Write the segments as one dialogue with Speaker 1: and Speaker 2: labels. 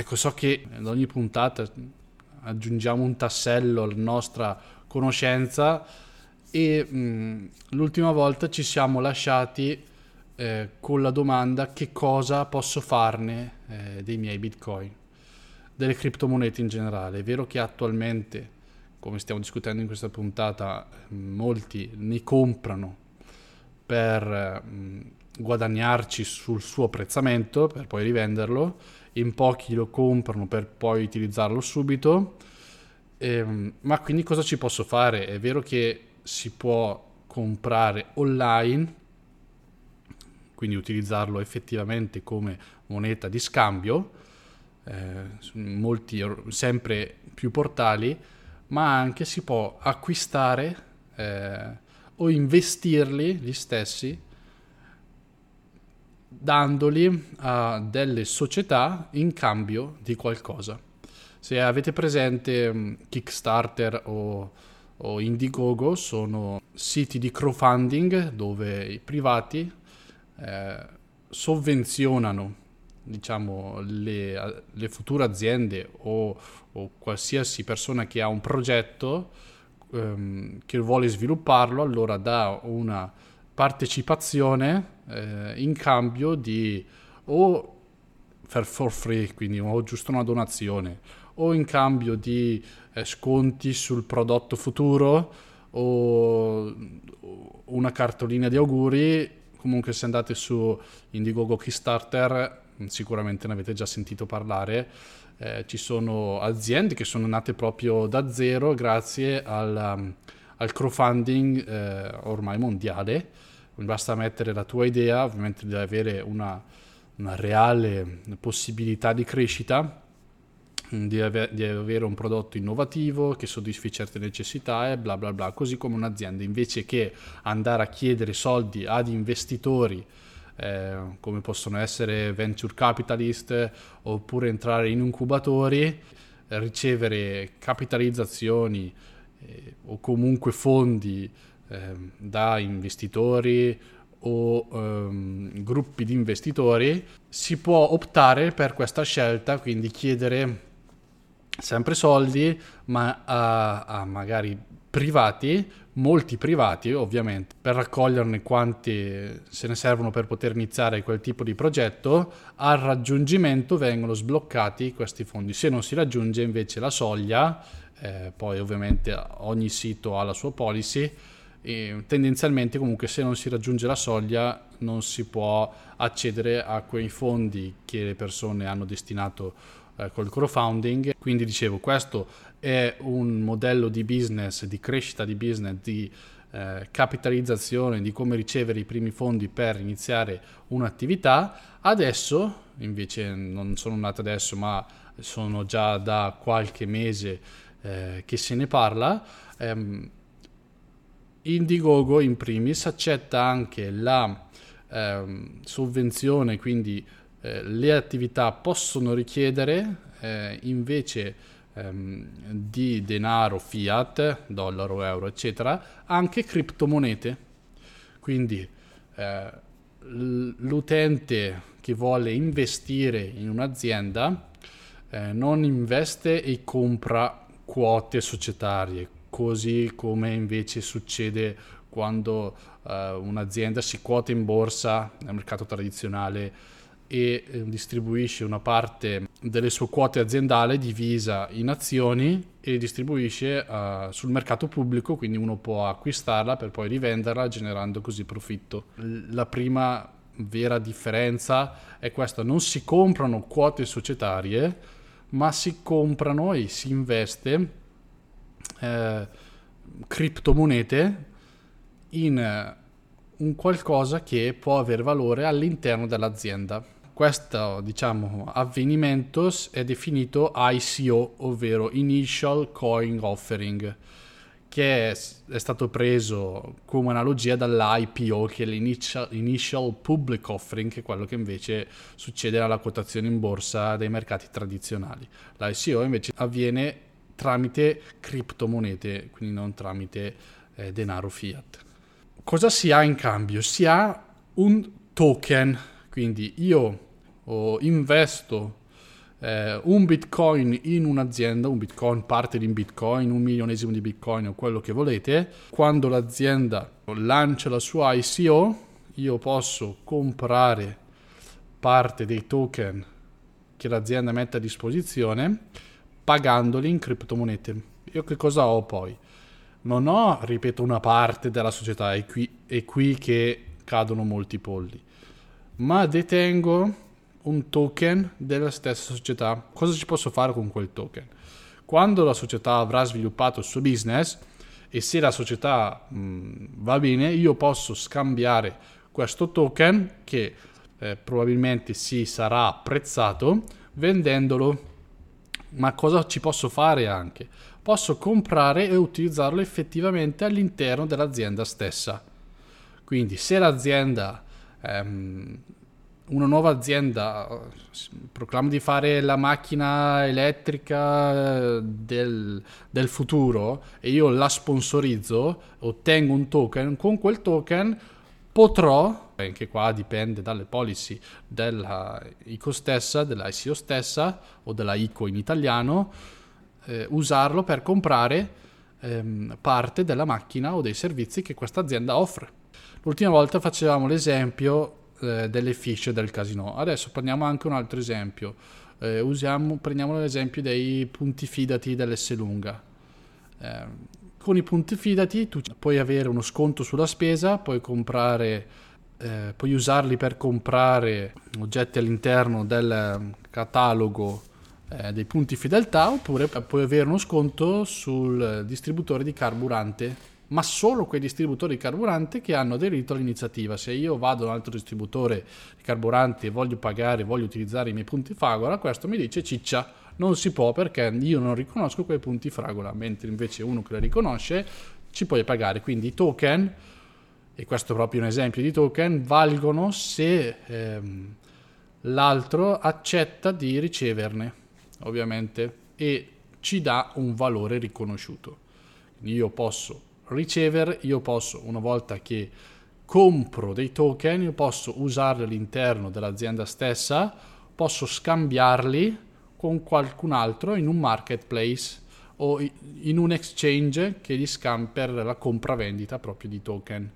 Speaker 1: ecco, so che ad ogni puntata aggiungiamo un tassello alla nostra conoscenza e mh, l'ultima volta ci siamo lasciati eh, con la domanda che cosa posso farne eh, dei miei bitcoin, delle criptomonete in generale. È vero che attualmente, come stiamo discutendo in questa puntata, molti ne comprano per mh, guadagnarci sul suo apprezzamento, per poi rivenderlo, in pochi lo comprano per poi utilizzarlo subito. Ehm, ma quindi cosa ci posso fare? È vero che si può comprare online, quindi utilizzarlo effettivamente come moneta di scambio, eh, molti sempre più portali, ma anche si può acquistare eh, o investirli gli stessi dandoli a delle società in cambio di qualcosa. Se avete presente mm, Kickstarter o, o Indiegogo, sono siti di crowdfunding dove i privati eh, sovvenzionano diciamo, le, le, future aziende o, o, qualsiasi persona che ha un progetto ehm, che vuole svilupparlo, allora dà una partecipazione eh, in cambio di o per for free, quindi o giusto una donazione, o in cambio di eh, sconti sul prodotto futuro o una cartolina di auguri. Comunque se andate su Indiegogo Kickstarter sicuramente ne avete già sentito parlare. Eh, ci sono aziende che sono nate proprio da zero grazie al, um, al crowdfunding eh, ormai mondiale. Basta mettere la tua idea, ovviamente devi avere una, una reale possibilità di crescita, di, ave- avere un prodotto innovativo che soddisfi certe necessità e bla bla bla, così come un'azienda. Invece che andare a chiedere soldi ad investitori eh, come possono essere venture capitalist oppure entrare in incubatori, ricevere capitalizzazioni eh, o comunque fondi Ehm, da investitori o ehm, gruppi di investitori, si può optare per questa scelta, quindi chiedere sempre soldi, ma a, a magari privati, molti privati ovviamente, per raccoglierne quanti se ne servono per poter iniziare quel tipo di progetto, al raggiungimento vengono sbloccati questi fondi. Se non si raggiunge invece la soglia, eh, poi ovviamente ogni sito ha la sua policy, e tendenzialmente comunque se non si raggiunge la soglia non si può accedere a quei fondi che le persone hanno destinato eh, col crowdfunding. Quindi dicevo, questo è un modello di business, di crescita di business, di eh, capitalizzazione, di come ricevere i primi fondi per iniziare un'attività. Adesso, invece, non sono nato adesso, ma sono già da qualche mese eh, che se ne parla. Ehm, Indiegogo in primis accetta anche la eh, sovvenzione, quindi eh, le attività possono richiedere eh, invece ehm, di denaro fiat, dollaro, euro, eccetera, anche criptomonete. Quindi eh, l'utente che vuole investire in un'azienda eh, non investe e compra quote societarie, così come invece succede quando uh, un'azienda si quota in borsa nel mercato tradizionale e eh, distribuisce una parte delle sue quote aziendali divisa in azioni e distribuisce uh, sul mercato pubblico, quindi uno può acquistarla per poi rivenderla generando così profitto. La prima vera differenza è questa, non si comprano quote societarie, ma si comprano e si investe eh, criptomonete in eh, un qualcosa che può avere valore all'interno dell'azienda. Questo diciamo, avvenimento è definito ICO, ovvero Initial Coin Offering, che è, è stato preso come analogia dall'IPO, che è l'Initial Initial Public Offering, che è quello che invece succede alla quotazione in borsa dei mercati tradizionali. L'ICO invece avviene tramite criptomonete, quindi non tramite eh, denaro fiat. Cosa si ha in cambio? Si ha un token, quindi io investo eh, un bitcoin in un'azienda, un bitcoin, parte di un bitcoin, un milionesimo di bitcoin o quello che volete, quando l'azienda lancia la sua ICO, io posso comprare parte dei token che l'azienda mette a disposizione pagandoli in criptomonete. Io che cosa ho poi? Non ho, ripeto, una parte della società, è qui, è qui che cadono molti polli, ma detengo un token della stessa società. Cosa ci posso fare con quel token? Quando la società avrà sviluppato il suo business e se la società mh, va bene, io posso scambiare questo token che eh, probabilmente si sarà apprezzato vendendolo. Ma cosa ci posso fare anche? Posso comprare e utilizzarlo effettivamente all'interno dell'azienda stessa. Quindi se l'azienda ehm, una nuova azienda proclama di fare la macchina elettrica eh, del, del, futuro e io la sponsorizzo, ottengo un token, con quel token potrò, anche qua dipende dalle policy della ICO stessa, della ICO stessa o della ICO in italiano, eh, usarlo per comprare ehm, parte della macchina o dei servizi che questa azienda offre. L'ultima volta facevamo l'esempio eh, delle fiche del casino. Adesso prendiamo anche un altro esempio. Eh, usiamo, prendiamo l'esempio dei punti fidati dell'S lunga. Eh, con i punti fidati tu puoi avere uno sconto sulla spesa, puoi comprare, eh, puoi usarli per comprare oggetti all'interno del catalogo eh, dei punti fedeltà oppure puoi avere uno sconto sul distributore di carburante ma solo quei distributori di carburante che hanno aderito all'iniziativa. Se io vado da un altro distributore di carburanti e voglio pagare, voglio utilizzare i miei punti Fragola, questo mi dice ciccia, non si può perché io non riconosco quei punti Fragola, mentre invece uno che li riconosce ci puoi pagare. Quindi i token, e questo è proprio un esempio di token, valgono se ehm, l'altro accetta di riceverne, ovviamente, e ci dà un valore riconosciuto. Io posso ricevere, io posso, una volta che compro dei token, io posso usarli all'interno dell'azienda stessa, posso scambiarli con qualcun altro in un marketplace o in un exchange che gli scambia per la compravendita proprio di token.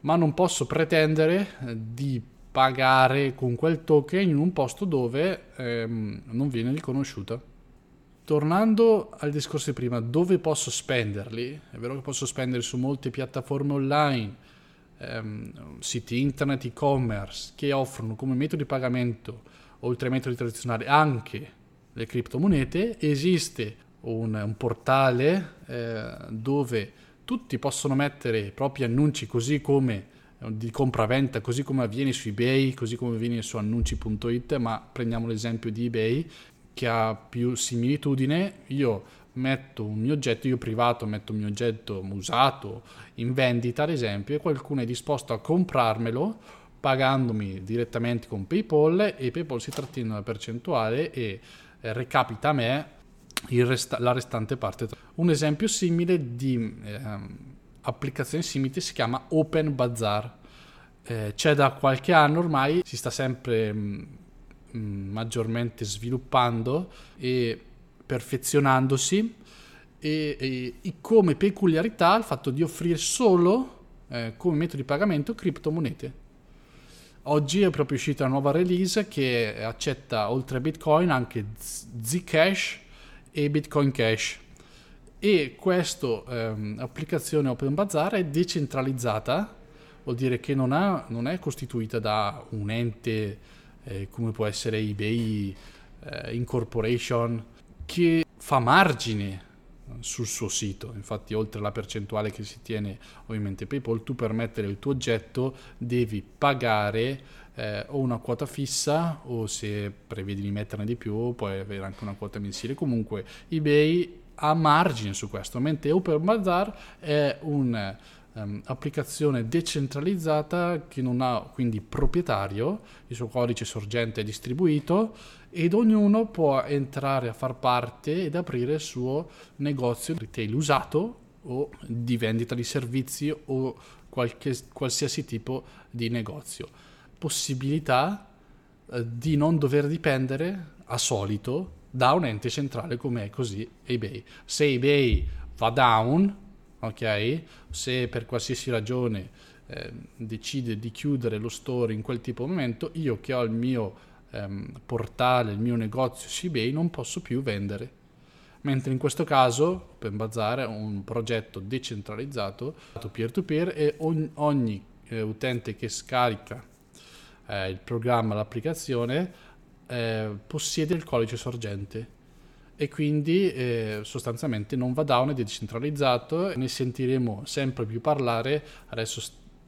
Speaker 1: Ma non posso pretendere eh, di pagare con quel token in un posto dove ehm, non viene riconosciuta. Tornando al discorso di prima, dove posso spenderli? È vero che posso spenderli su molte piattaforme online, ehm, siti internet, e-commerce che offrono come metodo di pagamento, oltre ai metodi tradizionali, anche le criptomonete. Esiste un, un portale eh, dove tutti possono mettere i propri annunci così come eh, di compraventa, così come avviene su eBay, così come avviene su annunci.it, ma prendiamo l'esempio di eBay che ha più similitudine, io metto un mio oggetto, io privato metto un mio oggetto usato in vendita ad esempio e qualcuno è disposto a comprarmelo pagandomi direttamente con PayPal e PayPal si trattiene una percentuale e recapita a me resta- la restante parte. Un esempio simile di eh, applicazione simile si chiama Open Bazaar. Eh, c'è da qualche anno ormai, si sta sempre mh, Mm, maggiormente sviluppando e perfezionandosi. E, e, e, come peculiarità il fatto di offrire solo eh, come metodo di pagamento criptomonete. Oggi è proprio uscita una nuova release che accetta oltre a Bitcoin anche Zcash e Bitcoin Cash. E questa ehm, applicazione Open Bazaar è decentralizzata, vuol dire che non, ha, non è costituita da un ente eh, come può essere eBay eh, Incorporation, che fa margine sul suo sito. Infatti, oltre alla percentuale che si tiene ovviamente PayPal, tu per mettere il tuo oggetto devi pagare eh, o una quota fissa o se prevedi di metterne di più puoi avere anche una quota mensile. Comunque eBay ha margine su questo, mentre OpenBazaar è un um, applicazione decentralizzata che non ha quindi proprietario, il suo codice sorgente è distribuito ed ognuno può entrare a far parte ed aprire il suo negozio retail usato o di vendita di servizi o qualche, qualsiasi tipo di negozio. Possibilità eh, di non dover dipendere a solito da un ente centrale come è così eBay. Se eBay va down, ok? Se per qualsiasi ragione eh, decide di chiudere lo store in quel tipo di momento, io che ho il mio ehm, portale, il mio negozio su eBay non posso più vendere. Mentre in questo caso Open Bazaar è un progetto decentralizzato, peer-to-peer e ogni, ogni eh, utente che scarica eh, il programma, l'applicazione, eh, possiede il codice sorgente e quindi eh, sostanzialmente non va down è decentralizzato ne sentiremo sempre più parlare adesso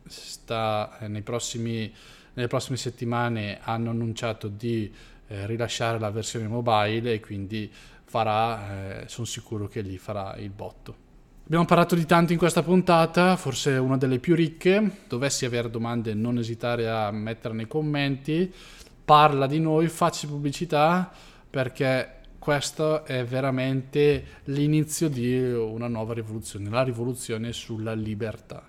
Speaker 1: sta eh, prossimi, nelle prossime settimane hanno annunciato di eh, rilasciare la versione mobile e quindi farà eh, sono sicuro che lì farà il botto Abbiamo parlato di tanto in questa puntata, forse una delle più ricche. Dovessi avere domande, non esitare a mettere nei commenti. Parla di noi, facci pubblicità perché questo è veramente l'inizio di una nuova rivoluzione, la rivoluzione sulla libertà.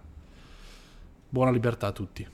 Speaker 1: Buona libertà a tutti.